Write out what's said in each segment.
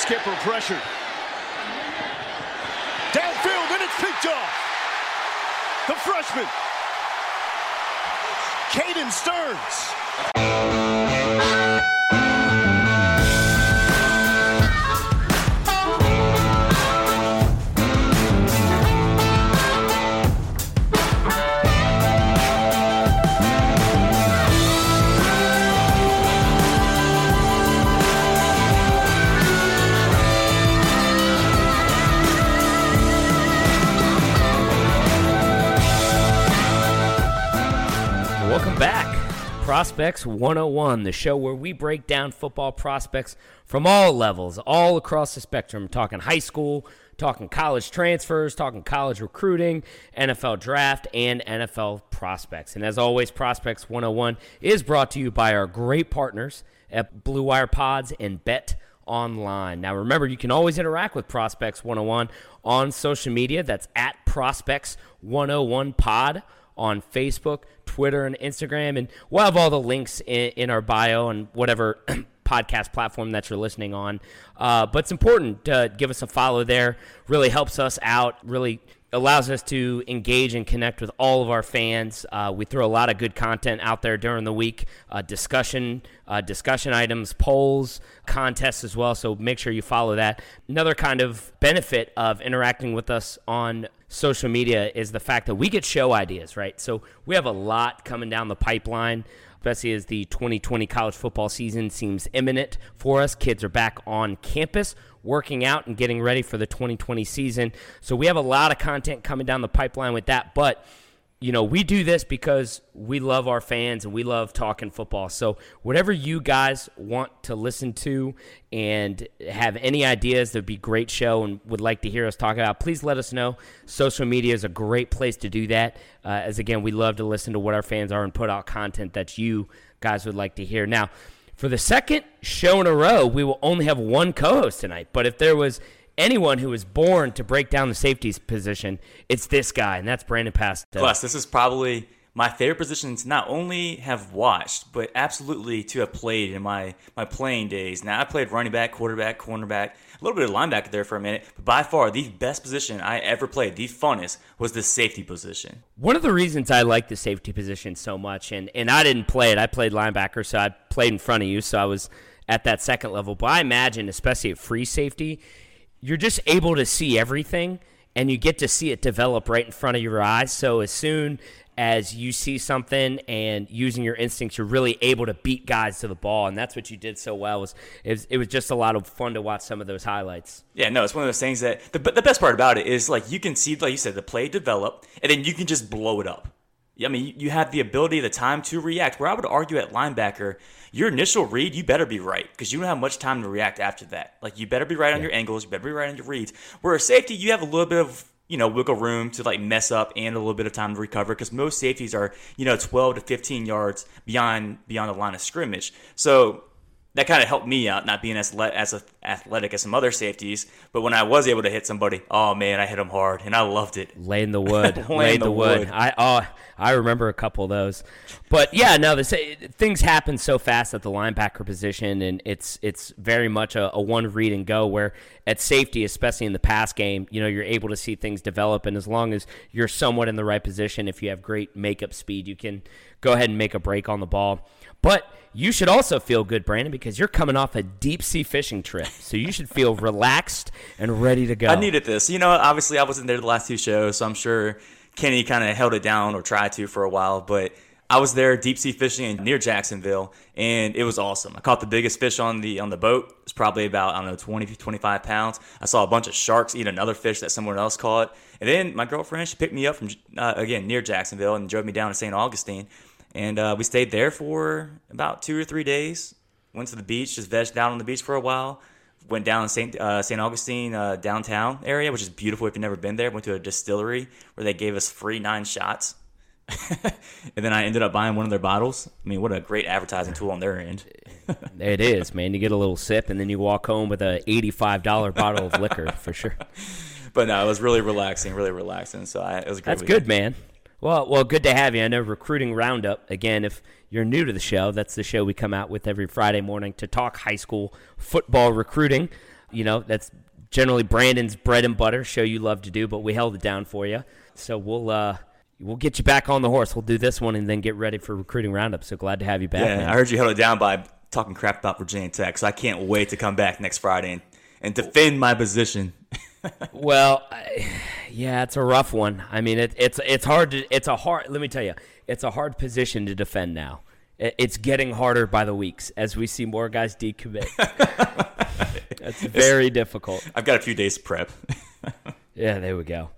Skipper pressured. Downfield, and it's picked off. The freshman, Caden Sterns. Prospects 101, the show where we break down football prospects from all levels, all across the spectrum. Talking high school, talking college transfers, talking college recruiting, NFL draft, and NFL prospects. And as always, Prospects 101 is brought to you by our great partners at Blue Wire Pods and Bet online. Now, remember, you can always interact with Prospects 101 on social media. That's at Prospects 101 Pod on Facebook, Twitter, and Instagram. And we'll have all the links in, in our bio and whatever podcast platform that you're listening on. Uh, but it's important to give us a follow there. Really helps us out, really allows us to engage and connect with all of our fans. Uh, we throw a lot of good content out there during the week, uh, discussion, uh, discussion items, polls, contests as well. So make sure you follow that. Another kind of benefit of interacting with us on social media is the fact that we get show ideas, right? So we have a lot coming down the pipeline. Especially as the 2020 college football season seems imminent for us. Kids are back on campus working out and getting ready for the 2020 season. So we have a lot of content coming down the pipeline with that. But, you know, we do this because we love our fans and we love talking football. So whatever you guys want to listen to and have any ideas that'd be great show and would like to hear us talk about, please let us know. Social media is a great place to do that. Uh, as again, we love to listen to what our fans are and put out content that you guys would like to hear. Now, for the second show in a row, we will only have one co host tonight. But if there was anyone who was born to break down the safeties position, it's this guy, and that's Brandon Pastel. Plus, this is probably my favorite position to not only have watched, but absolutely to have played in my, my playing days. Now, I played running back, quarterback, cornerback, a little bit of linebacker there for a minute, but by far the best position I ever played, the funnest, was the safety position. One of the reasons I like the safety position so much, and, and I didn't play it, I played linebacker, so I played in front of you, so I was at that second level. But I imagine, especially at free safety, you're just able to see everything and you get to see it develop right in front of your eyes. So as soon as you see something and using your instincts, you're really able to beat guys to the ball, and that's what you did so well. Was it, was it was just a lot of fun to watch some of those highlights. Yeah, no, it's one of those things that the, the best part about it is like you can see, like you said, the play develop, and then you can just blow it up. I mean, you have the ability, the time to react. Where I would argue at linebacker, your initial read, you better be right because you don't have much time to react after that. Like you better be right on your angles, you better be right on your reads. Where a safety, you have a little bit of you know wiggle room to like mess up and a little bit of time to recover because most safeties are you know 12 to 15 yards beyond beyond the line of scrimmage. So that kind of helped me out, not being as as athletic as some other safeties. But when I was able to hit somebody, oh man, I hit them hard, and I loved it. Laying the wood, laying, the, the wood. wood. I oh, I remember a couple of those. But yeah, no, the things happen so fast at the linebacker position, and it's it's very much a, a one read and go. Where at safety, especially in the pass game, you know, you're able to see things develop, and as long as you're somewhat in the right position, if you have great makeup speed, you can go ahead and make a break on the ball. But you should also feel good, Brandon, because you're coming off a deep sea fishing trip. So you should feel relaxed and ready to go. I needed this. You know, obviously I wasn't there the last two shows, so I'm sure Kenny kind of held it down or tried to for a while, but I was there deep sea fishing near Jacksonville, and it was awesome. I caught the biggest fish on the on the boat. It's probably about I don't know 20 25 pounds. I saw a bunch of sharks eat another fish that someone else caught, and then my girlfriend she picked me up from uh, again near Jacksonville and drove me down to St. Augustine. And uh, we stayed there for about two or three days. Went to the beach, just vegged down on the beach for a while. Went down St. Uh, St. Augustine uh, downtown area, which is beautiful if you've never been there. Went to a distillery where they gave us free nine shots. and then I ended up buying one of their bottles. I mean, what a great advertising tool on their end. it is, man. You get a little sip, and then you walk home with a eighty-five dollar bottle of liquor for sure. But no, it was really relaxing, really relaxing. So I, it was great. That's weekend. good, man. Well, well, good to have you. I know recruiting roundup again. If you're new to the show, that's the show we come out with every Friday morning to talk high school football recruiting. You know, that's generally Brandon's bread and butter show you love to do, but we held it down for you. So we'll uh, we'll get you back on the horse. We'll do this one and then get ready for recruiting roundup. So glad to have you back. Yeah, man. I heard you held it down by talking crap about Virginia Tech. So I can't wait to come back next Friday and, and defend my position. Well, I, yeah, it's a rough one. I mean, it, it's it's hard to it's a hard. Let me tell you, it's a hard position to defend now. It, it's getting harder by the weeks as we see more guys decommit. That's very it's, difficult. I've got a few days prep. yeah, there we go.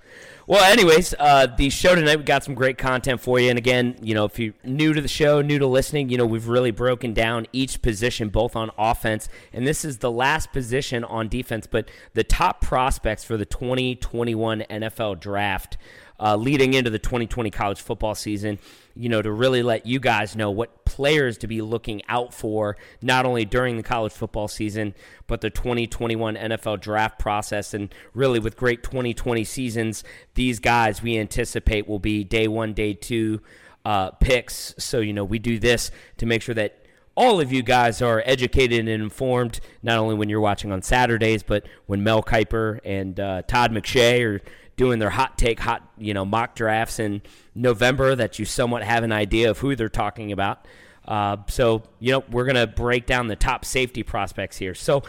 Well, anyways, uh, the show tonight we got some great content for you. And again, you know, if you're new to the show, new to listening, you know, we've really broken down each position, both on offense, and this is the last position on defense. But the top prospects for the 2021 NFL Draft uh, leading into the 2020 college football season, you know, to really let you guys know what players to be looking out for, not only during the college football season, but the 2021 NFL draft process. And really, with great 2020 seasons, these guys we anticipate will be day one, day two uh, picks. So, you know, we do this to make sure that all of you guys are educated and informed, not only when you're watching on Saturdays, but when Mel Kiper and uh, Todd McShay are doing their hot take, hot you know mock drafts in November that you somewhat have an idea of who they're talking about. Uh, so you know we're gonna break down the top safety prospects here. So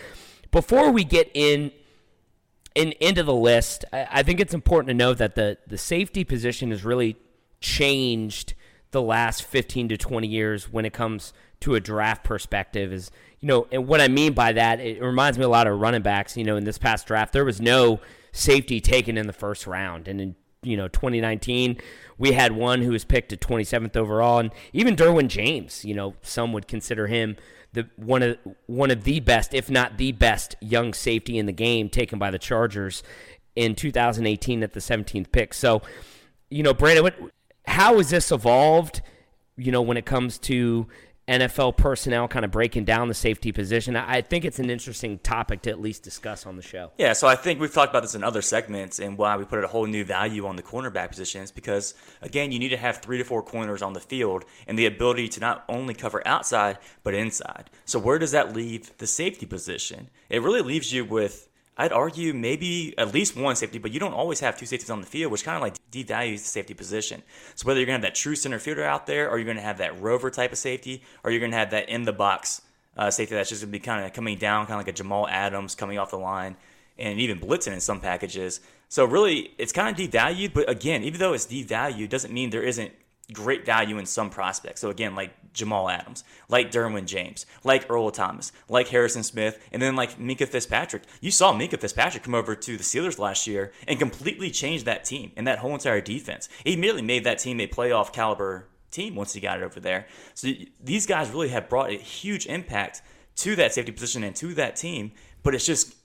before we get in in into the list, I, I think it's important to know that the the safety position has really changed the last 15 to 20 years when it comes to a draft perspective is you know and what i mean by that it reminds me a lot of running backs you know in this past draft there was no safety taken in the first round. And in you know 2019, we had one who was picked at 27th overall, and even Derwin James. You know, some would consider him the one of one of the best, if not the best, young safety in the game, taken by the Chargers in 2018 at the 17th pick. So, you know, Brandon, what, how has this evolved? You know, when it comes to NFL personnel kind of breaking down the safety position. I think it's an interesting topic to at least discuss on the show. Yeah, so I think we've talked about this in other segments and why we put a whole new value on the cornerback position is because, again, you need to have three to four corners on the field and the ability to not only cover outside, but inside. So, where does that leave the safety position? It really leaves you with I'd argue maybe at least one safety, but you don't always have two safeties on the field, which kind of like devalues the safety position. So whether you're going to have that true center fielder out there, or you're going to have that rover type of safety, or you're going to have that in the box uh, safety that's just going to be kind of coming down, kind of like a Jamal Adams coming off the line, and even blitzing in some packages. So really, it's kind of devalued. But again, even though it's devalued, doesn't mean there isn't great value in some prospects. So again, like Jamal Adams, like Derwin James, like Earl Thomas, like Harrison Smith, and then like Minkah Fitzpatrick. You saw Minkah Fitzpatrick come over to the Steelers last year and completely change that team and that whole entire defense. He immediately made that team a playoff caliber team once he got it over there. So these guys really have brought a huge impact to that safety position and to that team. But it's just,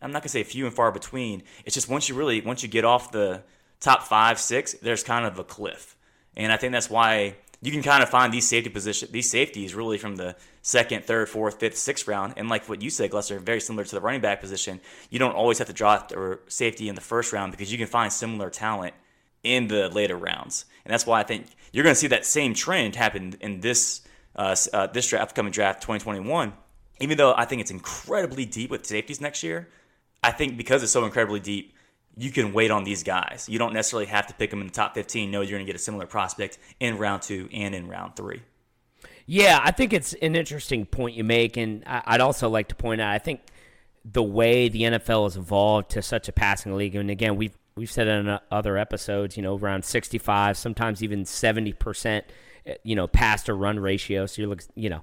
I'm not gonna say few and far between. It's just once you really, once you get off the top five, six, there's kind of a cliff. And I think that's why you can kind of find these safety position, these safeties really from the second, third, fourth, fifth, sixth round. And like what you said, Glesser, very similar to the running back position, you don't always have to draft or safety in the first round because you can find similar talent in the later rounds. And that's why I think you're going to see that same trend happen in this uh, uh, this draft, upcoming draft 2021. Even though I think it's incredibly deep with safeties next year, I think because it's so incredibly deep, you can wait on these guys. You don't necessarily have to pick them in the top 15. Know you're going to get a similar prospect in round two and in round three. Yeah, I think it's an interesting point you make, and I'd also like to point out I think the way the NFL has evolved to such a passing league, and again, we've we've said in other episodes, you know, around 65, sometimes even 70 percent, eh, you know, pass to run ratio. So you look, you know,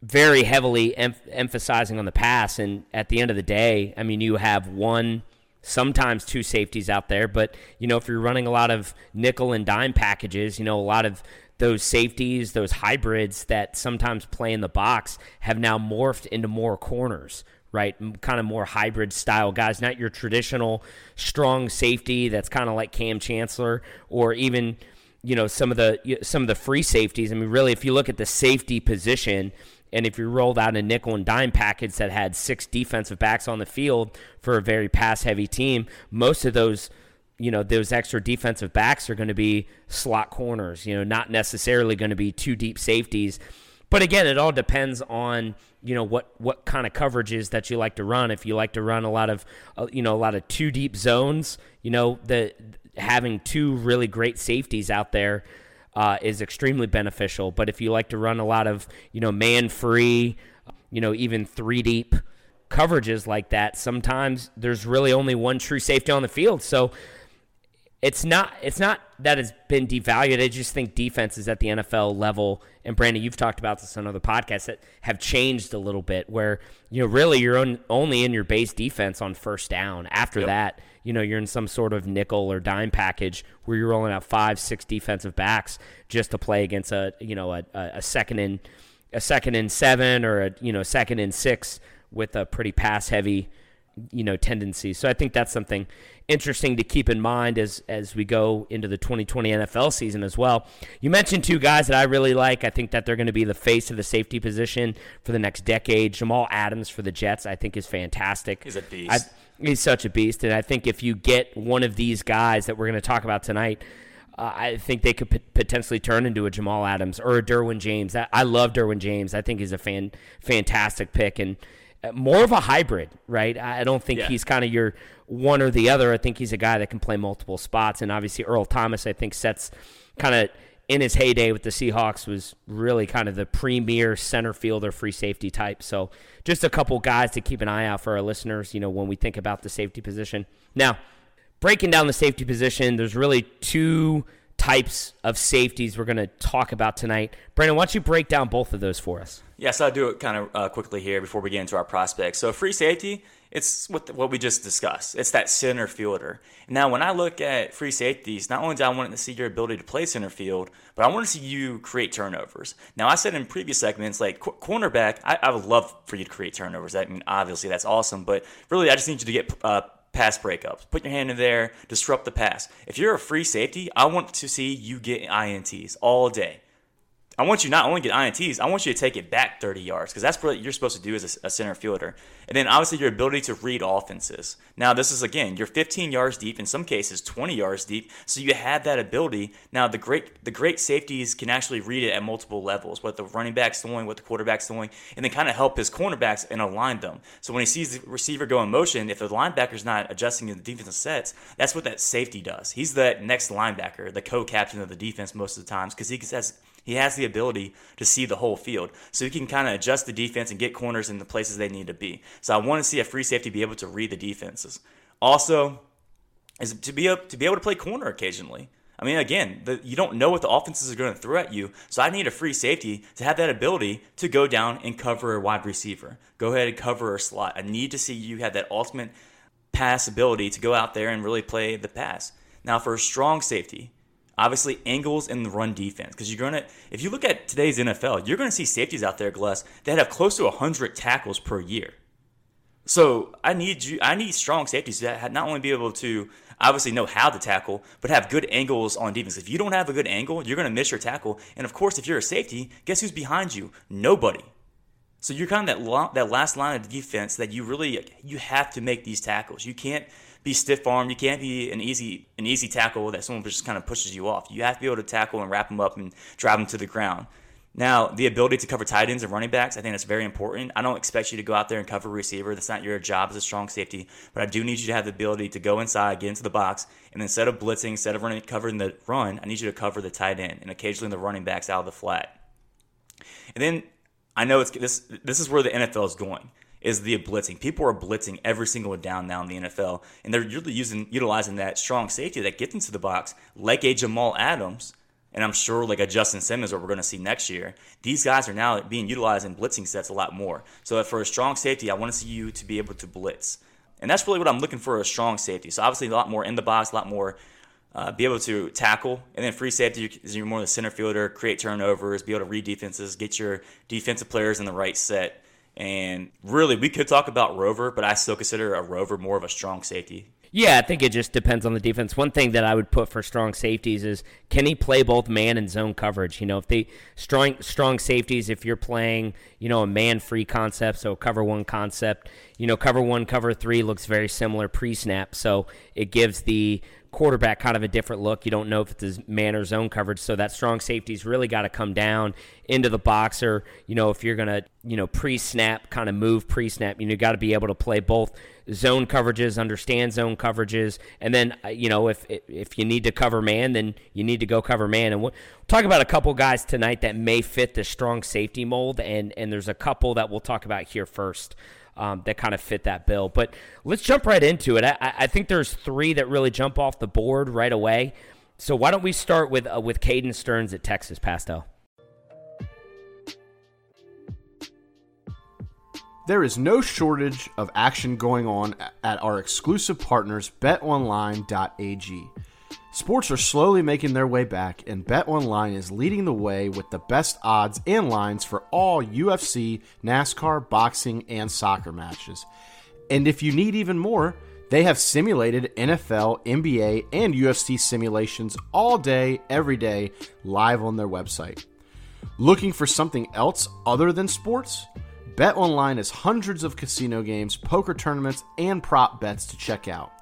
very heavily em- emphasizing on the pass, and at the end of the day, I mean, you have one sometimes two safeties out there. But, you know, if you're running a lot of nickel and dime packages, you know, a lot of those safeties, those hybrids that sometimes play in the box have now morphed into more corners, right? Kind of more hybrid style guys, not your traditional strong safety that's kind of like Kam Chancellor or even you know some of the some of the free safeties. I mean, really, if you look at the safety position, and if you rolled out a nickel and dime package that had six defensive backs on the field for a very pass heavy team, most of those you know those extra defensive backs are going to be slot corners you know not necessarily going to be two deep safeties. But again it all depends on you know what what kind of coverages that you like to run. If you like to run a lot of uh, you know a lot of two deep zones you know the having two really great safeties out there uh, is extremely beneficial. But if you like to run a lot of, you know, man free, you know, even three deep coverages like that, sometimes there's really only one true safety on the field. So it's not it's not that it's been devalued. I just think defenses at the NFL level, and Brandon, you've talked about this on other podcasts that have changed a little bit. Where you know really you're only in your base defense on first down. After yep. that, you know, you're in some sort of nickel or dime package where you're rolling out five, six defensive backs just to play against a, you know, a, a second in a second in seven or a, you know, second in six with a pretty pass heavy, you know, tendency. So I think that's something interesting to keep in mind as as we go into the 2020 NFL season as well. You mentioned two guys that I really like. I think that they're going to be the face of the safety position for the next decade. Jamal Adams for the Jets, I think, is fantastic. He's a beast. I, He's such a beast, and I think if you get one of these guys that we're going to talk about tonight, uh, I think they could p- potentially turn into a Jamal Adams or a Derwin James. I, I love Derwin James. I think he's a fan, fantastic pick and uh, more of a hybrid, right? I don't think yeah. he's kind of your one or the other. I think he's a guy that can play multiple spots, and obviously Earl Thomas, I think, sets kind of in his heyday with the Seahawks was really kind of the premier center fielder, free safety type. So just a couple guys to keep an eye out for our listeners, you know, when we think about the safety position. Now, breaking down the safety position, there's really two types of safeties we're going to talk about tonight. Brandon, why don't you break down both of those for us? Yes, I'll do it kind of uh, quickly here before we get into our prospects. So, free safety it's what, what we just discussed. It's that center fielder. Now, when I look at free safeties, not only do I want to see your ability to play center field, but I want to see you create turnovers. Now, I said in previous segments, like qu- cornerback, I, I, would love for you to create turnovers. I mean, obviously, that's awesome, but really, I just need you to get uh, pass breakups. Put your hand in there, disrupt the pass. If you're a free safety, I want to see you get INTs all day. I want you not only get INTs, I want you to take it back 30 yards because that's what you're supposed to do as a, a, center fielder. And then obviously your ability to read offenses. Now this is again, you're 15 yards deep, in some cases 20 yards deep, so you have that ability. Now the great the great safeties can actually read it at multiple levels, what the running back's doing, what the quarterback's doing, and then kind of help his cornerbacks and align them. So when he sees the receiver go in motion, if the linebacker's not adjusting in the defensive sets, that's what that safety does. He's the next linebacker, the co-captain of the defense most of the times because he has he has the ability to see the whole field. So he can kind of adjust the defense and get corners in the places they need to be. So I want to see a free safety be able to read the defenses. Also, is to be able to be able to play corner occasionally. I mean, again, the, you don't know what the offenses are going to throw at you, so I need a free safety to have that ability to go down and cover a wide receiver. Go ahead and cover a slot. I need to see you have that ultimate pass ability to go out there and really play the pass. Now, for a strong safety, obviously angles in the run defense because you're going to if you look at today's NFL, you're going to see safeties out there, Gless, that have close to 100 tackles per year. So I need you. I need strong safeties that not only be able to obviously know how to tackle, but have good angles on defense. If you don't have a good angle, you're going to miss your tackle. And of course, if you're a safety, guess who's behind you? Nobody. So you're kind of that lo- that last line of defense that you really you have to make these tackles. You can't be stiff arm. You can't be an easy an easy tackle that someone just kind of pushes you off. You have to be able to tackle and wrap them up and drive them to the ground. Now, the ability to cover tight ends and running backs, I think that's very important. I don't expect you to go out there and cover a receiver. That's not your job as a strong safety. But I do need you to have the ability to go inside, get into the box, and instead of blitzing, instead of running covering the run, I need you to cover the tight end and occasionally the running backs out of the flat. And then I know it's this. This is where the NFL is going. Is the blitzing? People are blitzing every single down now in the NFL, and they're really using utilizing that strong safety that gets into the box, like a Jamal Adams, and I'm sure like a Justin Simmons, what we're going to see next year. These guys are now being utilized in blitzing sets a lot more. So for a strong safety, I want to see you to be able to blitz, and that's really what I'm looking for a strong safety. So obviously a lot more in the box, a lot more uh, be able to tackle, and then free safety is you're more the center fielder, create turnovers, be able to read defenses, get your defensive players in the right set. And really, we could talk about Rover, but I still consider a Rover more of a strong safety. Yeah, I think it just depends on the defense. One thing that I would put for strong safeties is can he play both man and zone coverage? You know, if they strong strong safeties, if you're playing, you know, a man free concept, so cover one concept, you know, cover one, cover three looks very similar pre snap. So it gives the quarterback kind of a different look. You don't know if it's man or zone coverage, so that strong safety's really got to come down into the boxer. You know, if you're gonna, you know, pre-snap kind of move pre-snap, you know, got to be able to play both zone coverages, understand zone coverages, and then uh, you know if if you need to cover man, then you need to go cover man. And we'll talk about a couple guys tonight that may fit the strong safety mold, and and there's a couple that we'll talk about here first um, that kind of fit that bill. But let's jump right into it. I, I, think there's three that really jump off the board right away. So why don't we start with uh, with Caden Sterns at Texas Pastel? There is no shortage of action going on at our exclusive partners, betonline.ag. Sports are slowly making their way back, and BetOnline is leading the way with the best odds and lines for all UFC, NASCAR, boxing, and soccer matches. And if you need even more, they have simulated NFL, NBA, and UFC simulations all day, every day, live on their website. Looking for something else other than sports? BetOnline has hundreds of casino games, poker tournaments, and prop bets to check out.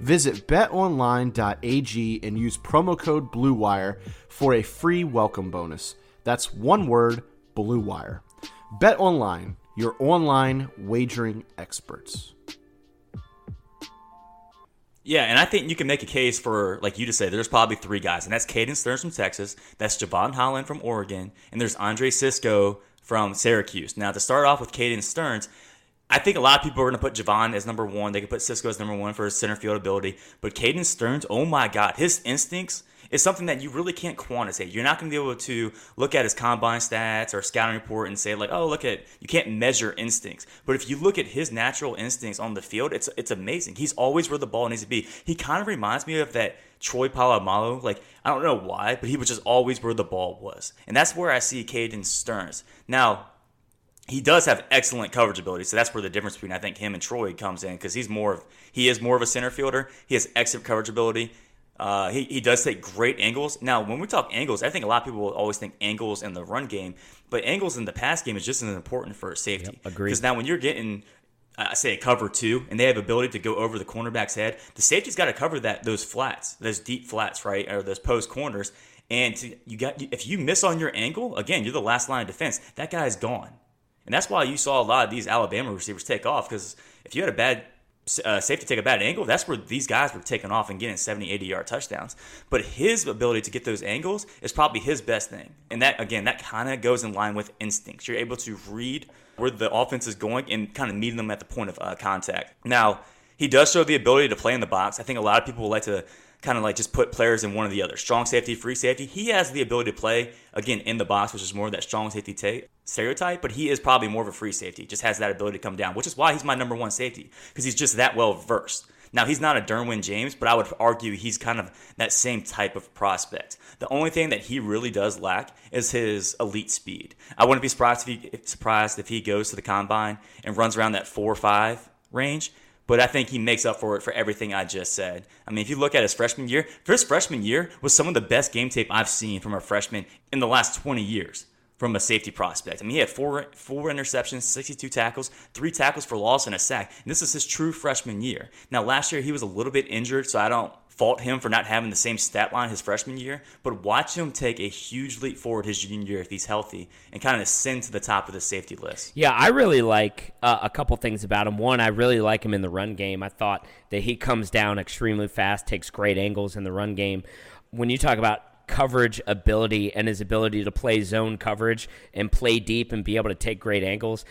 Visit betonline.ag and use promo code BLUEWIRE for a free welcome bonus. That's one word, BLUEWIRE. BetOnline, your online wagering experts. Yeah, and I think you can make a case for, like you just said, there's probably three guys, and that's Caden Sterns from Texas, that's Jevon Holland from Oregon, and there's Andre Cisco from Syracuse. Now, to start off with Caden Sterns, I think a lot of people are going to put Jevon as number one. They could put Cisco as number one for his center field ability. But Caden Sterns, oh my God, his instincts is something that you really can't quantitate. You're not going to be able to look at his combine stats or scouting report and say like, oh, look at you can't measure instincts. But if you look at his natural instincts on the field, it's it's amazing. He's always where the ball needs to be. He kind of reminds me of that Troy Polamalu. Like I don't know why, but he was just always where the ball was, and that's where I see Caden Sterns now he does have excellent coverage ability, so that's where the difference between I think him and Troy comes in because he's more of he is more of a center fielder. He has excellent coverage ability. Uh, he, he does take great angles. Now, when we talk angles, I think a lot of people will always think angles in the run game, but angles in the pass game is just as important for safety. Yep, agree. Because now when you're getting, uh, say, a cover two, and they have ability to go over the cornerback's head, the safety's got to cover that those flats, those deep flats, right, or those post corners. And to, you got if you miss on your angle, again, you're the last line of defense. That guy's gone. And that's why you saw a lot of these Alabama receivers take off because if you had a bad uh, safety take a bad angle, that's where these guys were taking off and getting 70, 80 yard touchdowns. But his ability to get those angles is probably his best thing. And that, again, that kind of goes in line with instincts. You're able to read where the offense is going and kind of meeting them at the point of uh, contact. Now, he does show the ability to play in the box. I think a lot of people like to kind of like just put players in one or the other. Strong safety, free safety. He has the ability to play again in the box, which is more of that strong safety t- stereotype. But he is probably more of a free safety. Just has that ability to come down, which is why he's my number one safety because he's just that well versed. Now he's not a Derwin James, but I would argue he's kind of that same type of prospect. The only thing that he really does lack is his elite speed. I wouldn't be surprised if he surprised if he goes to the combine and runs around that four or five range but I think he makes up for it for everything I just said. I mean, if you look at his freshman year, his freshman year was some of the best game tape I've seen from a freshman in the last 20 years. from a safety prospect. I mean, he had four four interceptions, 62 tackles, three tackles for loss, and a sack. And this is his true freshman year. Now, last year he was a little bit injured, so I don't fault him for not having the same stat line his freshman year. But watch him take a huge leap forward his junior year if he's healthy and kind of ascend to the top of the safety list. Yeah, I really like uh, a couple things about him. One, I really like him in the run game. I thought that he comes down extremely fast, takes great angles in the run game. When you talk about coverage ability and his ability to play zone coverage and play deep and be able to take great angles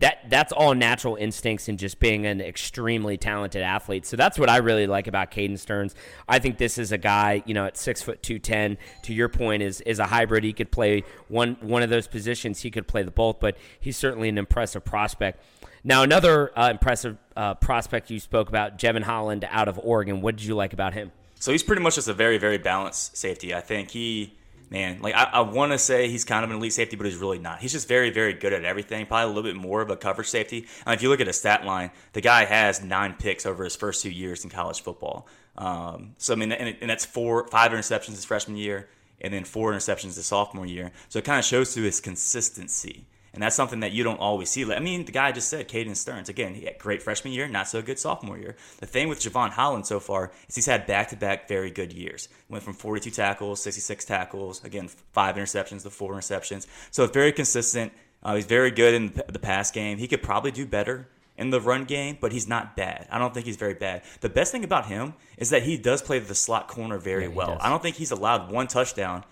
that that's all natural instincts and just being an extremely talented athlete. So that's what I really like about Caden Sterns. I think this is a guy, you know, at six foot two ten. To your point, is is a hybrid. He could play one one of those positions. He could play the both, but he's certainly an impressive prospect. Now, another uh, impressive uh, prospect you spoke about, Jevon Holland out of Oregon. What did you like about him? So he's pretty much just a very, very balanced safety. I think he, man, like I, I want to say he's kind of an elite safety, but he's really not. He's just very, very good at everything. Probably a little bit more of a coverage safety. And if you look at his stat line, the guy has nine picks over his first two years in college football. Um, so I mean, and, and that's four, five interceptions his freshman year, and then four interceptions his sophomore year. So it kind of shows to his consistency. And that's something that you don't always see. I mean, the guy just said, Caden Sterns. Again, he had great freshman year, not so good sophomore year. The thing with Jevon Holland so far is he's had back to back very good years. Went from 42 tackles, 66 tackles, again, five interceptions to four interceptions. So it's very consistent. Uh, he's very good in the pass game. He could probably do better in the run game, but he's not bad. I don't think he's very bad. The best thing about him is that he does play the slot corner very Yeah, well. does. I don't think he's allowed one touchdown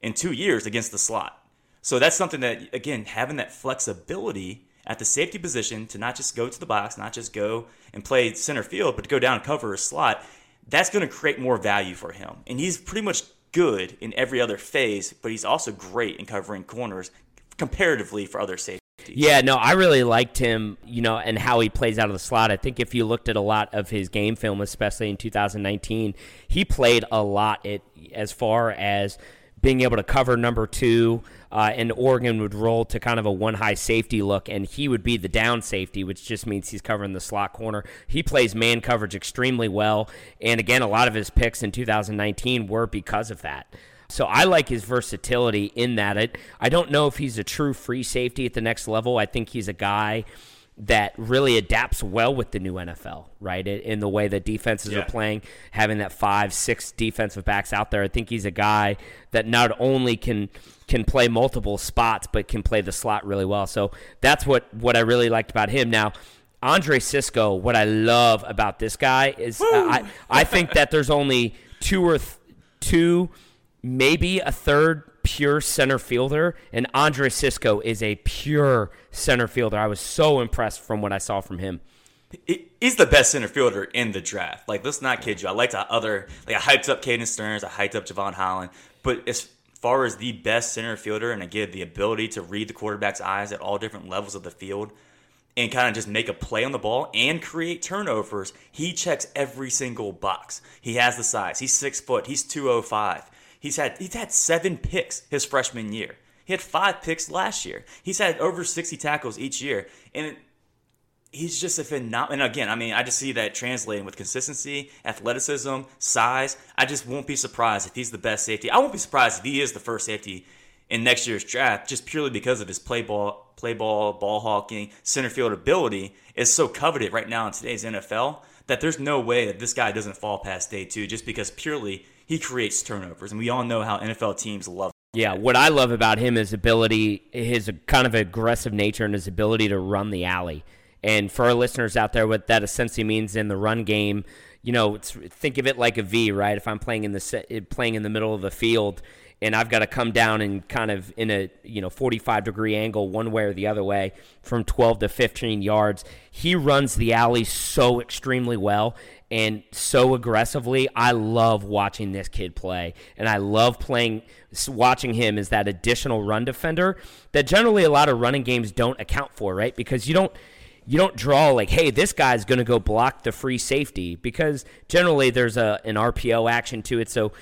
in two years against the slot. So that's something that, again, having that flexibility at the safety position to not just go to the box, not just go and play center field, but to go down and cover a slot, that's going to create more value for him. And he's pretty much good in every other phase, but he's also great in covering corners comparatively for other safeties. Yeah, no, I really liked him, you know, and how he plays out of the slot. I think if you looked at a lot of his game film, especially in 2019, he played a lot it, as far as being able to cover number two, uh, and Oregon would roll to kind of a one high safety look, and he would be the down safety, which just means he's covering the slot corner. He plays man coverage extremely well, and again, a lot of his picks in 2019 were because of that. So I like his versatility in that. I don't know if he's a true free safety at the next level. I think he's a guy that really adapts well with the new NFL, right? In the way that defenses Yeah. are playing, having that five, six defensive backs out there. I think he's a guy that not only can can play multiple spots, but can play the slot really well. So that's what what I really liked about him. Now. Andre Cisco, what I love about this guy is uh, I, I think that there's only two or th- two, maybe a third pure center fielder, and Andre Cisco is a pure center fielder. I was so impressed from what I saw from him. He- He's the best center fielder in the draft. Like, let's not kid you. I liked the other, like, I hyped up Caden Sterns, I hyped up Jevon Holland. But as far as the best center fielder, and again, the ability to read the quarterback's eyes at all different levels of the field and kind of just make a play on the ball and create turnovers, he checks every single box. He has the size. He's six foot. He's 205. He's had he's had seven picks his freshman year. He had five picks last year. He's had over 60 tackles each year. And he's just a phenomenal. And again, I mean, I just see that translating with consistency, athleticism, size. I just won't be surprised if he's the best safety. I won't be surprised if he is the first safety in next year's draft, just purely because of his play ball, play ball, ball hawking, center field ability is so coveted right now in today's NFL that there's no way that this guy doesn't fall past day two, just because purely he creates turnovers, and we all know how NFL teams love. Yeah, what I love about him is ability, his kind of aggressive nature, and his ability to run the alley. And for our listeners out there, what that essentially means in the run game, you know, it's, think of it like a V, right? If I'm playing in the eh, playing in the middle of the field, and I've got to come down and kind of in a you know 45 degree angle one way or the other way from 12 to 15 yards. He runs the alley so extremely well and so aggressively. I love watching this kid play, and I love playing watching him as that additional run defender that generally a lot of running games don't account for, right? Because you don't you don't draw like, hey, this guy's going to go block the free safety because generally there's a an RPO action to it. So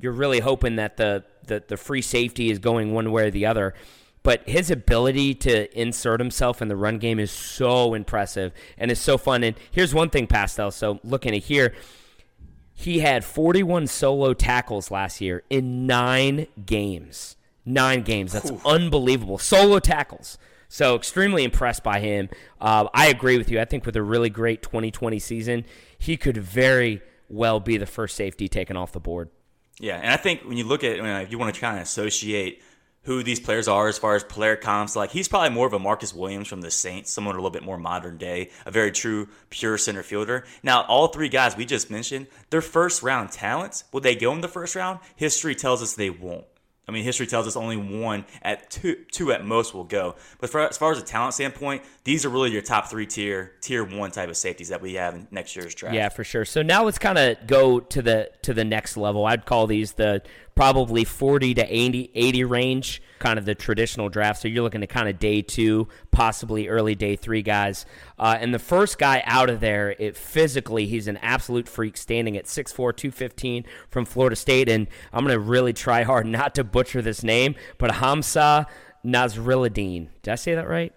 you're really hoping that the the, the free safety is going one way or the other. But his ability to insert himself in the run game is so impressive and it's so fun. And here's one thing, Pastel. So looking at here, he had 41 solo tackles last year in nine games. nine games. That's unbelievable. Solo tackles. So extremely impressed by him. Uh, I agree with you. I think with a really great 2020 season, he could very well be the first safety taken off the board. Yeah, and I think when you look at, you know, if you want to kind of associate who these players are as far as player comps, like he's probably more of a Marcus Williams from the Saints, someone a little bit more modern day, a very true, pure center fielder. Now, all three guys we just mentioned, they're first round talents. Will they go in the first round? History tells us they won't. I mean, history tells us only one at two, two at most will go. But for, as far as a talent standpoint, these are really your top three tier, tier one type of safeties that we have in next year's draft. Yeah, for sure. So now let's kind of go to the to the next level. I'd call these the probably 40 to 80, 80 range, kind of the traditional draft. So you're looking at kind of day two, possibly early day three guys. Uh, and the first guy out of there, it physically, he's an absolute freak, standing at 6'4", 215 from Florida State. And I'm going to really try hard not to butcher this name, but Hamsah Nasirildeen. Did I say that right?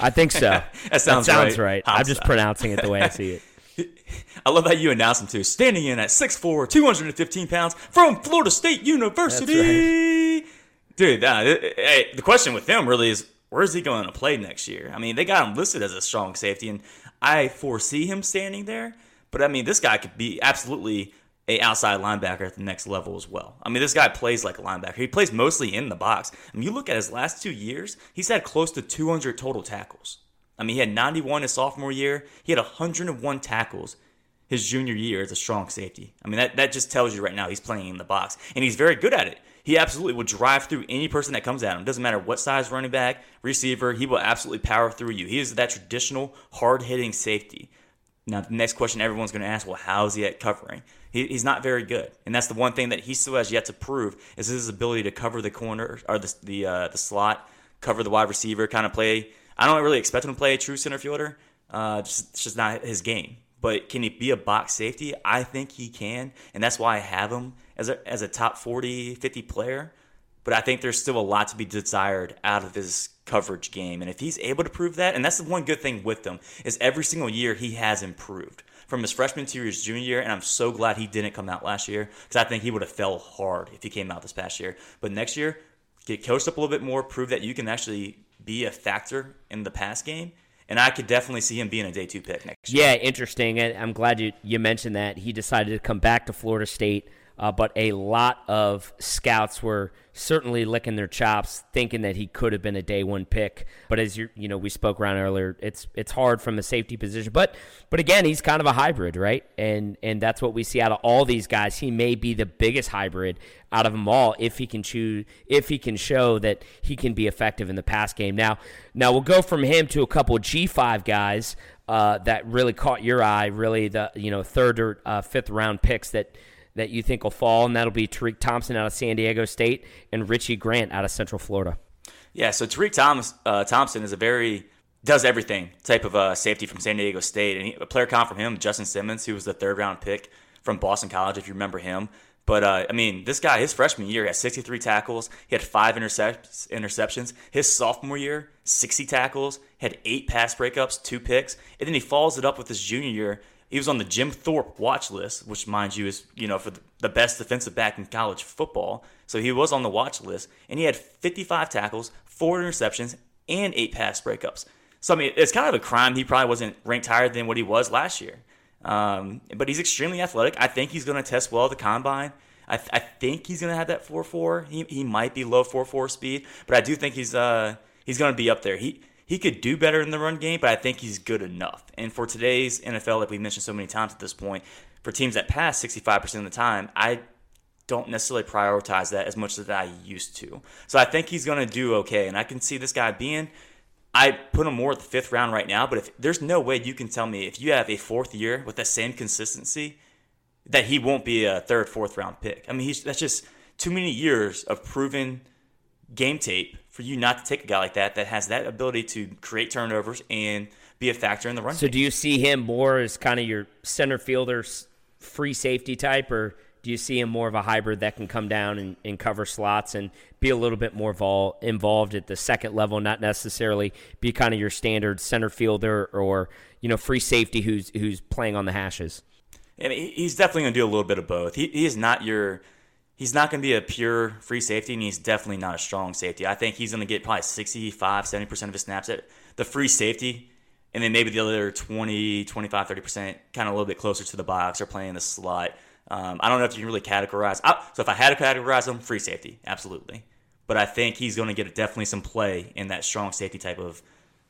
I think so. that sounds, that sounds right. right. I'm just pronouncing it the way I see it. I love how you announce him too. Standing in at 6'4", 215 pounds from Florida State University. Right. Dude, uh, hey, the question with him really is where is he going to play next year? I mean, they got him listed as a strong safety, and I foresee him standing there. But I mean, this guy could be absolutely a outside linebacker at the next level as well. I mean, this guy plays like a linebacker. He plays mostly in the box. I mean, you look at his last two years, he's had close to 200 total tackles. I mean, he had 91 his sophomore year. He had 101 tackles his junior year as a strong safety. I mean, that, that just tells you right now he's playing in the box. And he's very good at it. He absolutely will drive through any person that comes at him. Doesn't matter what size running back, receiver, he will absolutely power through you. He is that traditional, hard hitting safety. Now, the next question everyone's going to ask, well, how is he at covering? He, he's not very good, and that's the one thing that he still has yet to prove is his ability to cover the corner or the the uh, the slot, cover the wide receiver, kind of play. I don't really expect him to play a true center fielder. Uh, just, it's just not his game. But can he be a box safety? I think he can, and that's why I have him as a as a top 40, 50 player. But I think there's still a lot to be desired out of his coverage game. And if he's able to prove that, and that's the one good thing with him, is every single year he has improved. From his freshman to his junior year, and I'm so glad he didn't come out last year because I think he would have fell hard if he came out this past year. But next year, get coached up a little bit more, prove that you can actually be a factor in the pass game. And I could definitely see him being a day two pick next year. Yeah, interesting. I'm glad you, you mentioned that. He decided to come back to Florida State, uh, but a lot of scouts were certainly licking their chops, thinking that he could have been a day one pick. But as you you know, we spoke around earlier, it's it's hard from a safety position. But but again, he's kind of a hybrid, right? And and that's what we see out of all these guys. He may be the biggest hybrid out of them all if he can choose if he can show that he can be effective in the pass game. Now now we'll go from him to a couple G five guys uh, that really caught your eye, really the you know third or uh, fifth round picks that that you think will fall, and that'll be Tariq Thompson out of San Diego State and Richie Grant out of Central Florida. Yeah, so Tariq Thomas, uh, Thompson is a very does everything type of uh, safety from San Diego State, and he, a player comp from him, Justin Simmons, who was the third round pick from Boston College, if you remember him. But uh, I mean, this guy, his freshman year, he had 63 tackles. He had five intercept- interceptions. His sophomore year, 60 tackles, had eight pass breakups, two picks, and then he follows it up with his junior year he was on the Jim Thorpe watch list, which, mind you, is you know for the best defensive back in college football. So he was on the watch list, and he had 55 tackles, four interceptions, and eight pass breakups. So I mean, it's kind of a crime he probably wasn't ranked higher than what he was last year. Um, but he's extremely athletic. I think he's going to test well at the combine. I, th- I think he's going to have that 4-4. He, he might be low 4-4 speed, but I do think he's uh, he's going to be up there. He he could do better in the run game, but I think he's good enough. And for today's NFL, like we've mentioned so many times at this point, for teams that pass 65% of the time, I don't necessarily prioritize that as much as I used to. So I think he's going to do okay. And I can see this guy being, I put him more at the fifth round right now, but if there's no way you can tell me if you have a fourth year with the same consistency that he won't be a third, fourth round pick. I mean, he's, that's just too many years of proven game tape for you not to take a guy like that that has that ability to create turnovers and be a factor in the run. So, game. do you see him more as kind of your center fielder, free safety type, or do you see him more of a hybrid that can come down and, and cover slots and be a little bit more vol- involved at the second level, not necessarily be kind of your standard center fielder or you know free safety who's who's playing on the hashes? I mean, he's definitely going to do a little bit of both. He, he is not your he's not going to be a pure free safety, and he's definitely not a strong safety. I think he's going to get probably 65, 70% of his snaps at the free safety, and then maybe the other 20, 25, 30% kind of a little bit closer to the box or playing the slot. Um, I don't know if you can really categorize. I, so if I had to categorize him, free safety, absolutely. But I think he's going to get definitely some play in that strong safety type of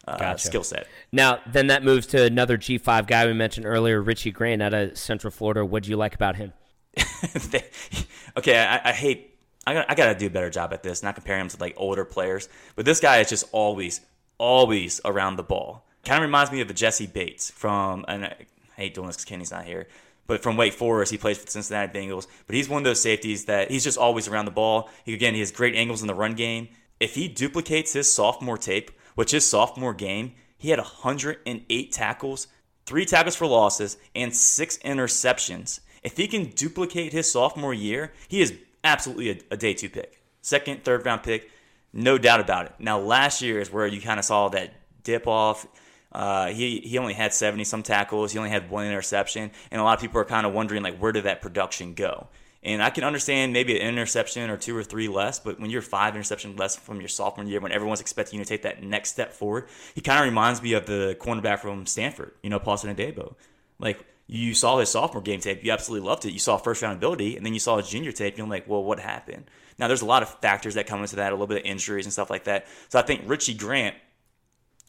uh, Gotcha. skill set. Now, then that moves to another G5 guy we mentioned earlier, Richie Grant out of Central Florida. What do you like about him? okay, I, I hate. I got, I got to do a better job at this, not comparing him to like older players. But this guy is just always, always around the ball. Kind of reminds me of the Jessie Bates from. And I hate doing this because Kenny's not here. But from Wake Forest, he plays for the Cincinnati Bengals. But he's one of those safeties that he's just always around the ball. He, again, he has great angles in the run game. If he duplicates his sophomore tape, which his sophomore game, he had 108 tackles, three tackles for losses, and six interceptions. If he can duplicate his sophomore year, he is absolutely a, a day two pick. Second, third round pick, no doubt about it. Now, last year is where you kind of saw that dip off. Uh, he he only had 70 some tackles. He only had one interception, and a lot of people are kind of wondering like, where did that production go? And I can understand maybe an interception or two or three less, but when you're five interceptions less from your sophomore year, when everyone's expecting you to take that next step forward, he kind of reminds me of the cornerback from Stanford, you know, Paulson Adebo. Like you saw his sophomore game tape, you absolutely loved it. You saw first round ability, and then you saw his junior tape, and you're like, well, what happened? Now there's a lot of factors that come into that, a little bit of injuries and stuff like that. So I think Richie Grant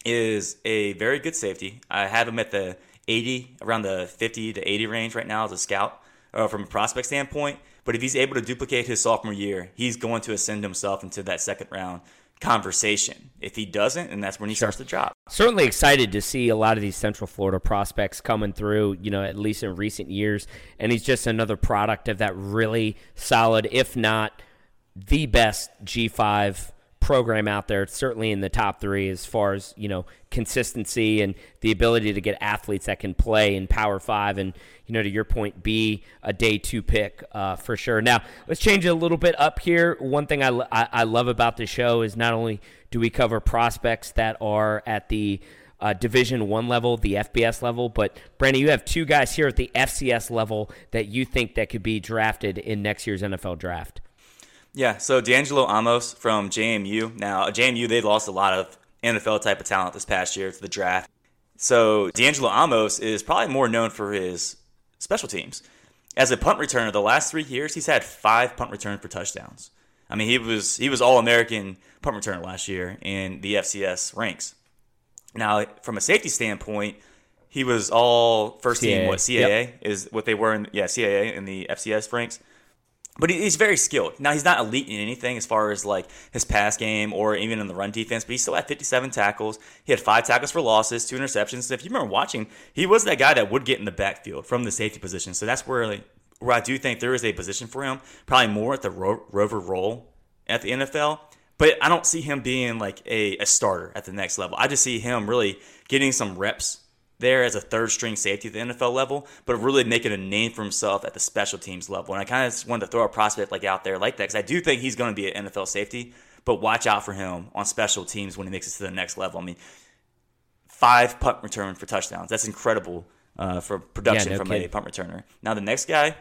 is a very good safety. I have him at the 80, around the 50 to 80 range right now as a scout uh, from a prospect standpoint. But if he's able to duplicate his sophomore year, he's going to ascend himself into that second round conversation. If he doesn't, and that's when he starts to drop. Certainly excited to see a lot of these Central Florida prospects coming through, you know, at least in recent years. And he's just another product of that really solid, if not the best G5 program out there, certainly in the top three as far as you know consistency and the ability to get athletes that can play in Power Five, and you know to your point, be a day two pick uh, for sure. Now let's change it a little bit up here. One thing I, I, I love about the show is not only do we cover prospects that are at the uh, Division One level, the FBS level. But Brandon, you have two guys here at the FCS level that you think that could be drafted in next year's NFL draft. Yeah, so D'Angelo Amos from JMU. Now, JMU, they lost a lot of NFL type of talent this past year to the draft. So D'Angelo Amos is probably more known for his special teams. As a punt returner, the last three years, he's had five punt returns for touchdowns. I mean, he was he was All American punt returner last year in the FCS ranks. Now, from a safety standpoint, he was all first team. What CAA Yep. is what they were in? Yeah, CAA in the FCS ranks but he's very skilled. Now he's not elite in anything as far as like his pass game or even in the run defense, but he still had 57 tackles. He had five tackles for losses, two interceptions. If you remember watching, he was that guy that would get in the backfield from the safety position. So that's where like, where I do think there is a position for him, probably more at the ro- rover role at the NFL. But I don't see him being like a, a starter at the next level. I just see him really getting some reps there as a third string safety at the NFL level, but really making a name for himself at the special teams level. And I kind of just wanted to throw a prospect like out there like that because I do think he's going to be an NFL safety, but watch out for him on special teams when he makes it to the next level. I mean, five punt return for touchdowns. That's incredible uh, for production Yeah, no from kidding. a punt returner. Now the next guy,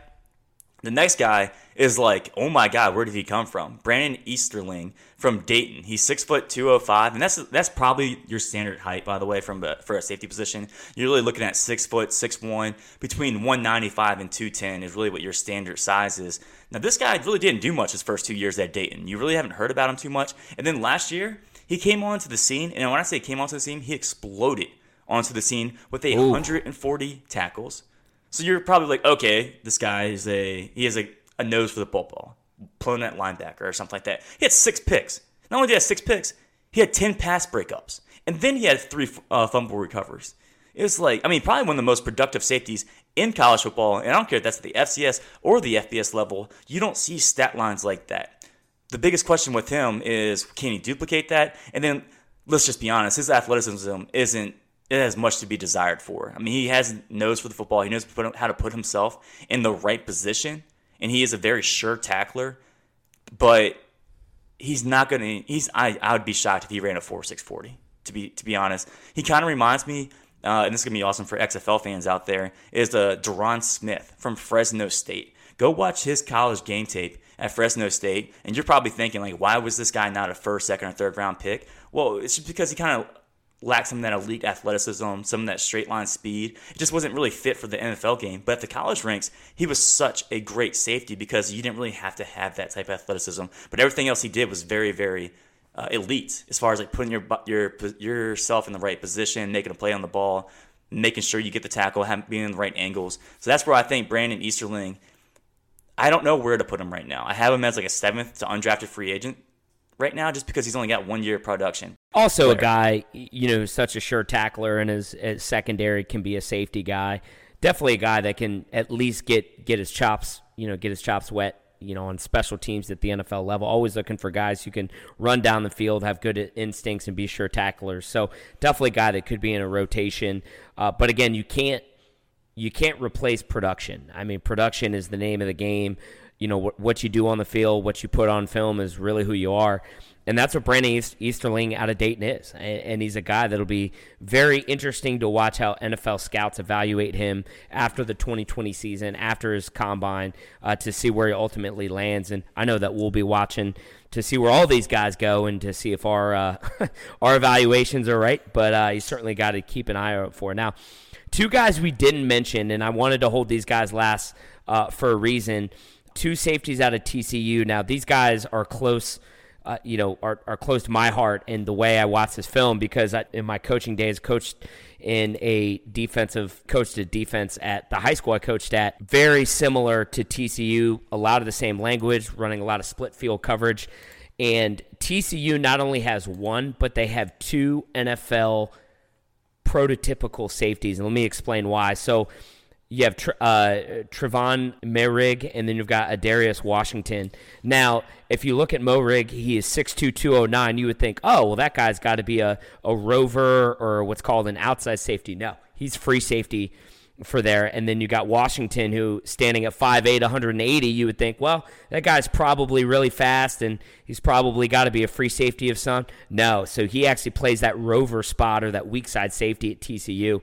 the next guy is like, oh my god, where did he come from? Brandon Easterling from Dayton. He's six foot two oh five, and that's that's probably your standard height, by the way, from a, for a safety position. You're really looking at six foot six one, between one ninety five and two ten is really what your standard size is. Now this guy really didn't do much his first two years at Dayton. You really haven't heard about him too much, and then last year he came onto the scene, and when I say came onto the scene, he exploded onto the scene with a 140 tackles. So you're probably like, okay, this guy is a he has a, a nose for the football, pulling that linebacker or something like that. He had six picks. Not only did he have six picks, he had ten pass breakups, and then he had three uh, fumble recoveries. It was like, I mean, probably one of the most productive safeties in college football. And I don't care if that's at the FCS or the FBS level. You don't see stat lines like that. The biggest question with him is, can he duplicate that? And then let's just be honest, his athleticism isn't it has much to be desired for. I mean, he has nose for the football. He knows how to put himself in the right position, and he is a very sure tackler. But he's not gonna. He's I, I would be shocked if he ran a four six forty. To be to be honest, he kind of reminds me, uh, and this is gonna be awesome for XFL fans out there. Is the Derron Smith from Fresno State. Go watch his college game tape at Fresno State, and you're probably thinking like, why was this guy not a first, second, or third round pick? Well, it's just because he kind of lacked some of that elite athleticism, some of that straight line speed. It just wasn't really fit for the NFL game. But at the college ranks, he was such a great safety because you didn't really have to have that type of athleticism. But everything else he did was very, very uh, elite as far as like putting your your yourself in the right position, making a play on the ball, making sure you get the tackle, having, being in the right angles. So that's where I think Brandon Easterling. I don't know where to put him right now. I have him as like a seventh to undrafted free agent right now just because he's only got one year of production. Also, a guy, you know, such a sure tackler and his, his, secondary can be a safety guy. Definitely a guy that can at least get, get his chops, you know, get his chops wet, you know, on special teams at the NFL level. Always looking for guys who can run down the field, have good instincts, and be sure tacklers. So definitely a guy that could be in a rotation. Uh, but again, you can't you can't replace production. I mean, production is the name of the game. You know, what, what you do on the field, what you put on film is really who you are. And that's what Brandon Easterling out of Dayton is. And, and, he's a guy that'll be very interesting to watch how NFL scouts evaluate him after the 2020 season, after his combine, uh, to see where he ultimately lands. And I know that we'll be watching to see where all these guys go and to see if our uh, our evaluations are right. But uh, you certainly got to keep an eye out for. Now, Two guys we didn't mention, and I wanted to hold these guys last uh, for a reason. Two safeties out of TCU. Now these guys are close. Uh, you know, are, are close to my heart in the way I watch this film because I, in my coaching days, coached in a defensive, coached a defense at the high school I coached at, very similar to TCU, a lot of the same language, running a lot of split field coverage. And TCU not only has one, but they have two NFL prototypical safeties, and let me explain why. So you have uh, Trevon Moehrig, and then you've got Ar'Darius Washington. Now, if you look at Moehrig, he is 6'2", 209. You would think, oh, well, that guy's got to be a, a rover or what's called an outside safety. No, he's free safety for there. And then you got Washington, who standing at 5'8", 180, you would think, well, that guy's probably really fast and he's probably got to be a free safety of some. No, so he actually plays that rover spot or that weak side safety at TCU.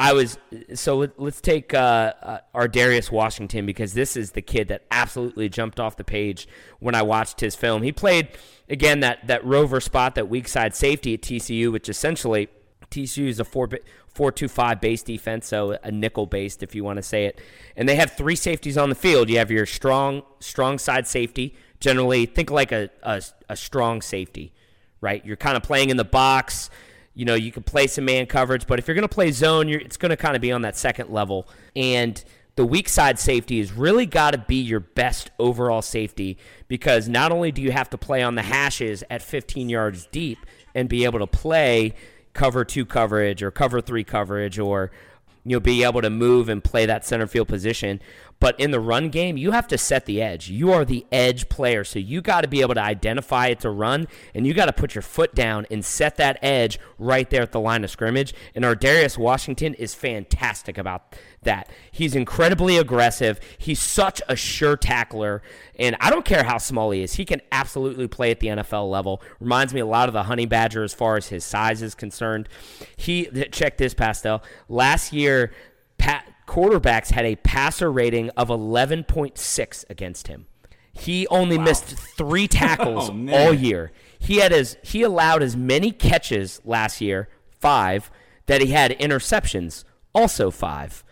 I was so let, us take uh, uh, Ar'Darius Washington because this is the kid that absolutely jumped off the page when I watched his film. He played again that that rover spot, that weak side safety at TCU, which essentially TCU is a four four two five base defense, so a nickel based if you want to say it. And they have three safeties on the field. You have your strong strong side safety. Generally, think like a, a, a strong safety, right? You're kind of playing in the box. You know, you can play some man coverage, but if you're going to play zone, it's going to kind of be on that second level. And the weak side safety has really got to be your best overall safety because not only do you have to play on the hashes at 15 yards deep and be able to play cover two coverage or cover three coverage or you know be able to move and play that center field position but in the run game, you have to set the edge. You are the edge player. So you got to be able to identify it's a run, and you got to put your foot down and set that edge right there at the line of scrimmage. And Ar'Darius Washington is fantastic about that. He's incredibly aggressive. He's such a sure tackler. And I don't care how small he is, he can absolutely play at the NFL level. Reminds me a lot of the Honey Badger as far as his size is concerned. He, check this, Pastel. Last year, Pat quarterbacks had a passer rating of 11.6 against him. He only wow. missed three oh, tackles oh, all year. He had as he allowed as many catches last year, five, that he had interceptions, also five.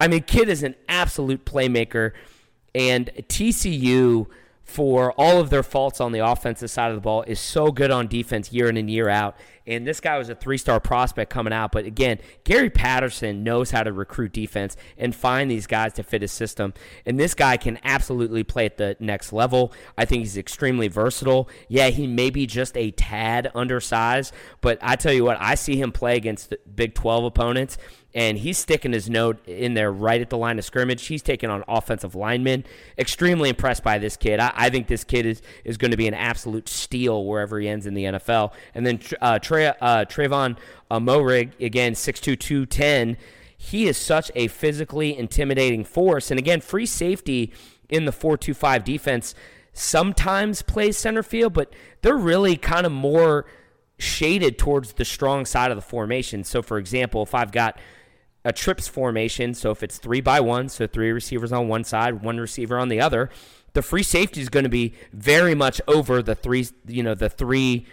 I mean, kid is an absolute playmaker, and TCU for all of their faults on the offensive side of the ball is so good on defense year in and year out. And this guy was a three star prospect coming out. But again, Gary Patterson knows how to recruit defense and find these guys to fit his system. And this guy can absolutely play at the next level. I think he's extremely versatile. Yeah, he may be just a tad undersized, but I tell you what, I see him play against Big 12 opponents and he's sticking his note in there right at the line of scrimmage. He's taking on offensive linemen. Extremely impressed by this kid. I, I think this kid is, is going to be an absolute steal wherever he ends in the NFL. And then uh, Tre, uh, Trevon uh, Moehrig, again, 6'2", 210. He is such a physically intimidating force. And again, free safety in the 4-2-5 defense sometimes plays center field, but they're really kind of more shaded towards the strong side of the formation. So, for example, if I've got a trips formation, so if it's three by one, so three receivers on one side, one receiver on the other, the free safety is going to be very much over the three, you know, the three,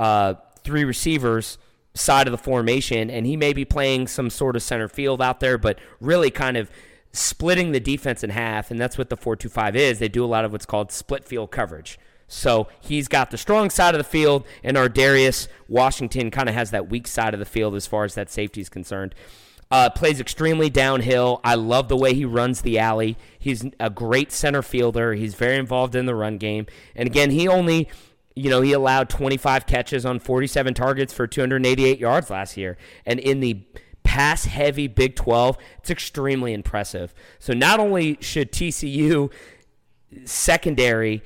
uh, three receivers side of the formation, and he may be playing some sort of center field out there, but really kind of splitting the defense in half, and that's what the four-two-five is. They do a lot of what's called split field coverage. So he's got the strong side of the field, and Ar'Darius Washington kind of has that weak side of the field as far as that safety is concerned. Uh, plays extremely downhill. I love the way he runs the alley. He's a great center fielder. He's very involved in the run game. And again, he only, you know, he allowed 25 catches on 47 targets for 288 yards last year. And in the pass heavy Big 12, it's extremely impressive. So not only should TCU secondary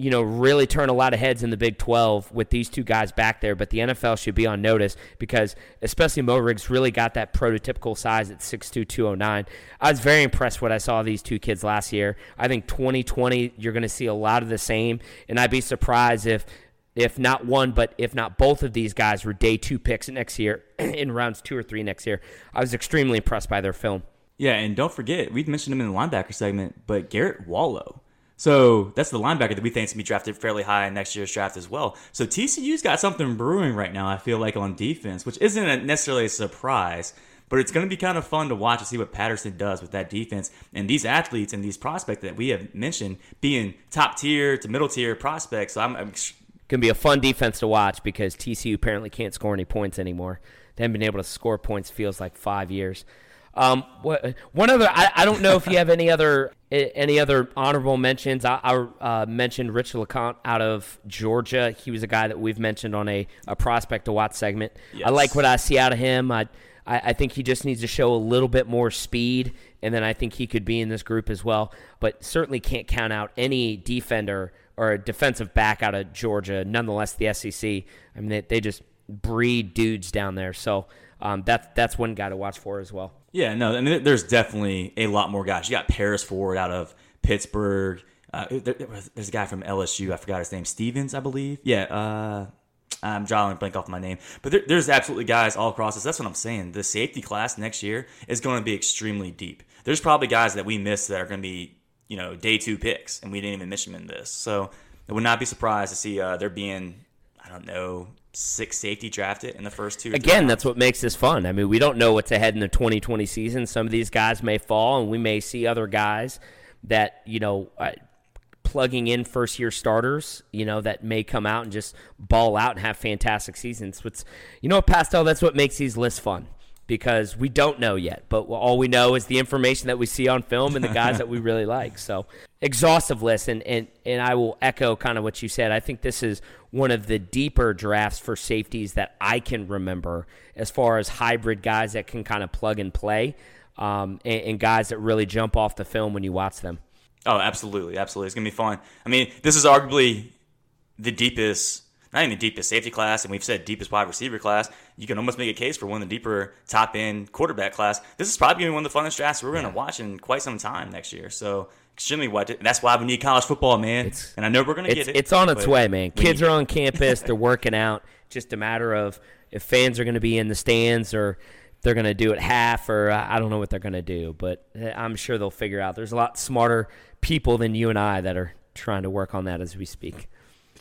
you know, really turn a lot of heads in the Big 12 with these two guys back there. But the NFL should be on notice because, especially Moehrig's, really got that prototypical size at 6'2, 209. I was very impressed what I saw these two kids last year. I think 2020, you're going to see a lot of the same. And I'd be surprised if. If not one, but if not both of these guys were day two picks next year in rounds two or three next year, I was extremely impressed by their film. Yeah, and don't forget, we've mentioned him in the linebacker segment, but Garrett Wallow so that's the linebacker that we think is going to be drafted fairly high in next year's draft as well. So TCU's got something brewing right now, I feel like, on defense, which isn't necessarily a surprise, but it's going to be kind of fun to watch and see what Patterson does with that defense. And these athletes and these prospects that we have mentioned being top tier to middle tier prospects. So I'm, I'm going to be a fun defense to watch because TCU apparently can't score any points anymore. They haven't been able to score points, feels like five years. Um, what, one other, I, I don't know if you have any other any other honorable mentions. I, I uh, mentioned Rich LeCounte out of Georgia. He was a guy that we've mentioned on a, a prospect to watch segment. Yes. I like what I see out of him. I, I, I think he just needs to show a little bit more speed, and then I think he could be in this group as well. But certainly can't count out any defender or a defensive back out of Georgia. Nonetheless, the SEC. I mean, they, they just breed dudes down there. So um, that's that's one guy to watch for as well. Yeah, no, I mean, there's definitely a lot more guys. You got Paris Ford out of Pittsburgh. Uh, there, there's a guy from LSU. I forgot his name. Stevens, I believe. Yeah. Uh, I'm drawing a blank off my name, but there, there's absolutely guys all across this. That's what I'm saying. The safety class next year is going to be extremely deep. There's probably guys that we missed that are going to be, you know, day two picks, and we didn't even mention them in this. So I would not be surprised to see uh, there being, I don't know, six safety drafted in the first two. Again, that's what makes this fun. I mean, we don't know what's ahead in the 2020 season. Some of these guys may fall, and we may see other guys that you know. Uh, plugging in first year starters, you know, that may come out and just ball out and have fantastic seasons. What's, you know, Pastel, that's what makes these lists fun because we don't know yet. But all we know is the information that we see on film and the guys that we really like. So exhaustive list, and, and and I will echo kind of what you said. I think this is one of the deeper drafts for safeties that I can remember, as far as hybrid guys that can kind of plug and play, um, and, and guys that really jump off the film when you watch them. Oh, absolutely, absolutely. It's gonna be fun. I mean, this is arguably the deepest not even the deepest safety class, and we've said deepest wide receiver class. You can almost make a case for one of the deeper top end quarterback class. This is probably going to be one of the funnest drafts we're going to watch in quite some time next year. So extremely what that's why we need college football, man. It's, and I know we're going to get it. It's on its way, man. Kids are on campus, they're working out. Just a matter of if fans are going to be in the stands or they're going to do it half or uh, I don't know what they're going to do, but uh, I'm sure they'll figure out. There's a lot smarter people than you and I that are trying to work on that as we speak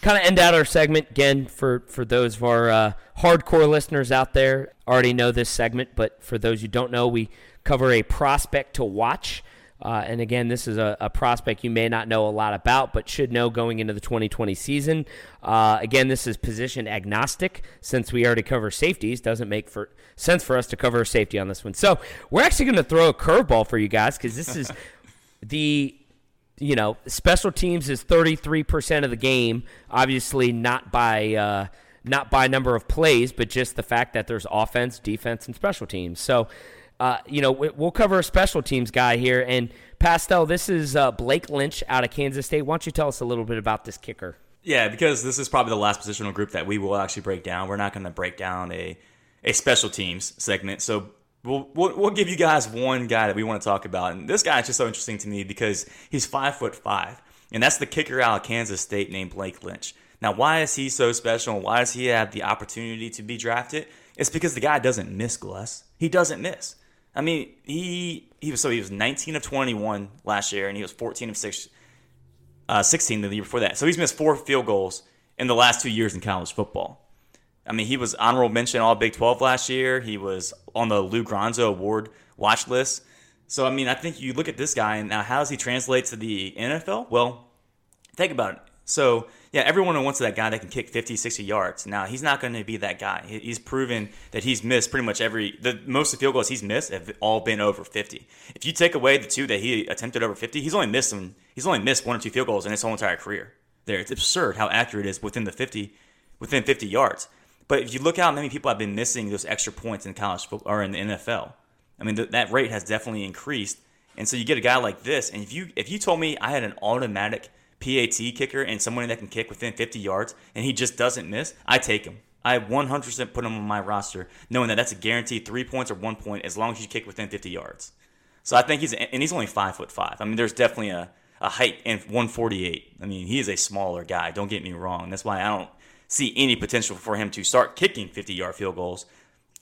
kind of end out our segment again for for those of our uh, hardcore listeners out there already know this segment but for those who don't know we cover a prospect to watch uh, and again this is a, a, prospect you may not know a lot about but should know going into the 2020 season. Uh, again this is position agnostic. Since we already cover safeties doesn't make for sense for us to cover safety on this one. So we're actually going to throw a curveball for you guys because this is the you know, special teams is 33% of the game, obviously not by uh, not by number of plays, but just the fact that there's offense, defense, and special teams. So, uh, you know, we'll cover a special teams guy here. And Pastel, this is uh, Blake Lynch out of Kansas State. Why don't you tell us a little bit about this kicker? Yeah, because this is probably the last positional group that we will actually break down. We're not going to break down a a special teams segment. So We'll, we'll, we'll give you guys one guy that we want to talk about, and this guy is just so interesting to me because he's five foot five, and that's the kicker out of Kansas State named Blake Lynch. Now, why is he so special? And why does he have the opportunity to be drafted? It's because the guy doesn't miss, Gless. He doesn't miss. I mean, he he was so he was 19 of 21 last year, and he was 14 of six, uh, 16 the year before that. So he's missed four field goals in the last two years in college football. I mean, he was honorable mention All Big 12 last year. He was on the Lou Groza Award watch list. So I mean, I think you look at this guy and now how does he translate to the NFL? Well, think about it. So yeah, everyone wants that guy that can kick 50, 60 yards. Now he's not going to be that guy. He's proven that he's missed pretty much every the most of the field goals he's missed have all been over 50. If you take away the two that he attempted over 50, he's only missed them. He's only missed one or two field goals in his whole entire career. There, it's absurd how accurate it is within the 50, within 50 yards. But if you look how many people have been missing those extra points in college football or in the NFL, I mean th- that rate has definitely increased. And so you get a guy like this, and if you if you told me I had an automatic PAT kicker and someone that can kick within 50 yards and he just doesn't miss, I take him. I 100% put him on my roster, knowing that that's a guaranteed three points or one point as long as you kick within 50 yards. So I think he's and he's only five foot five. I mean, there's definitely a, a height in 148. I mean, he is a smaller guy. Don't get me wrong. That's why I don't see any potential for him to start kicking 50 yard field goals.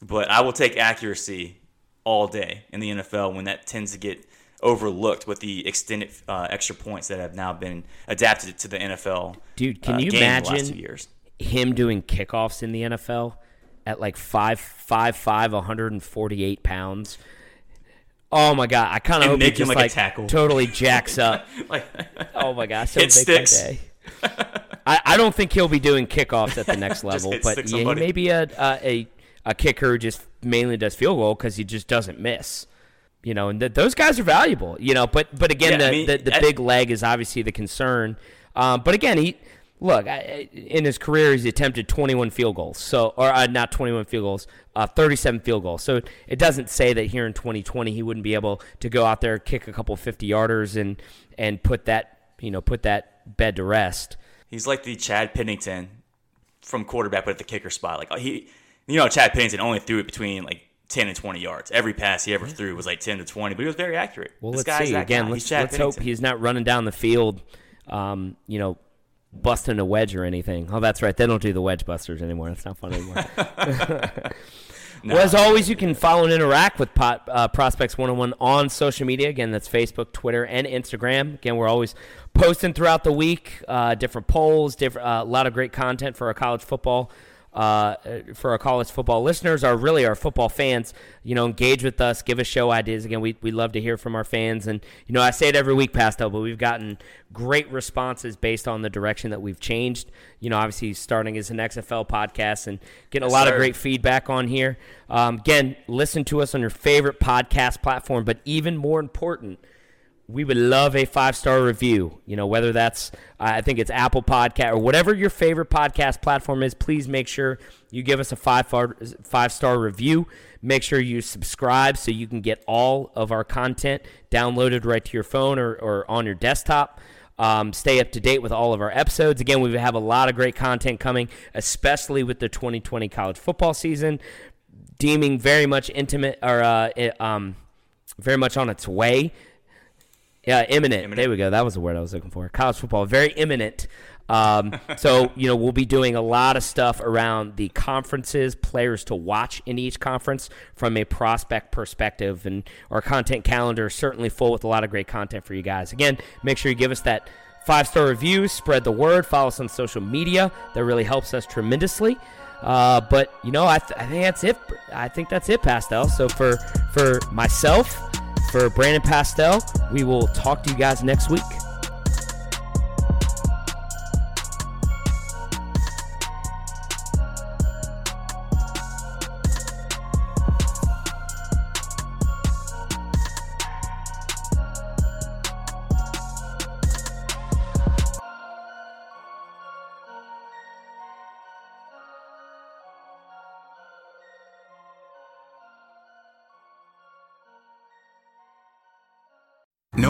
But I will take accuracy all day in the NFL when that tends to get overlooked with the extended uh, extra points that have now been adapted to the NFL. Dude, can uh, you game the last imagine him doing kickoffs in the NFL at like five five five, 148 pounds? Oh my god! I kind of hope he just like like totally jacks up. Like, Oh my gosh, so that sticks. I, I don't think he'll be doing kickoffs at the next level, but yeah, he may be a a, a, a kicker who just mainly does field goal because he just doesn't miss. You know, and th- those guys are valuable. You know, but but again, Yeah, the, I mean, the the I- big leg is obviously the concern. Um, but again, he look I, in his career he's attempted 21 field goals, so or uh, not 21 field goals, uh, 37 field goals. So it doesn't say that here in 2020 he wouldn't be able to go out there kick a couple 50 yarders and and put that you know put that bed to rest. He's like the Chad Pennington from quarterback, but at the kicker spot. Like he, you know, Chad Pennington only threw it between like ten and twenty yards. Every pass he ever threw was like ten to twenty, but he was very accurate. Well, this let's see again. guy. Let's, let's hope he's not running down the field, um, you know, busting a wedge or anything. Oh, that's right. They don't do the wedge busters anymore. That's not fun anymore. Well, as always, you can follow and interact with Pot, uh, Prospects 101 on social media. Again, that's Facebook, Twitter, and Instagram. Again, we're always posting throughout the week, uh, different polls, different, uh, a lot of great content for our college football. Uh, for our college football listeners, or really our football fans, you know, engage with us, give us show ideas. Again, we we love to hear from our fans, and you know, I say it every week, Pastel, but we've gotten great responses based on the direction that we've changed. You know, obviously starting as an XFL podcast and getting a lot of great feedback on here. Um, again, listen to us on your favorite podcast platform, but even more important, we would love a five star review. You know, whether that's I think it's Apple Podcast or whatever your favorite podcast platform is. Please make sure you give us a five five star review. Make sure you subscribe so you can get all of our content downloaded right to your phone or, or on your desktop. Um, stay up to date with all of our episodes. Again, we have a lot of great content coming, especially with the 2020 college football season, deeming very much intimate or uh, um, very much on its way. Yeah, imminent. Imminent. There we go. That was the word I was looking for. College football, very imminent. Um, so you know we'll be doing a lot of stuff around the conferences, players to watch in each conference from a prospect perspective, and our content calendar is certainly full with a lot of great content for you guys. Again, make sure you give us that five star review, spread the word, follow us on social media. That really helps us tremendously. Uh, but you know, I, th- I think that's it. I think that's it, Pastel. So for for myself, for Brandon Pastel, we will talk to you guys next week.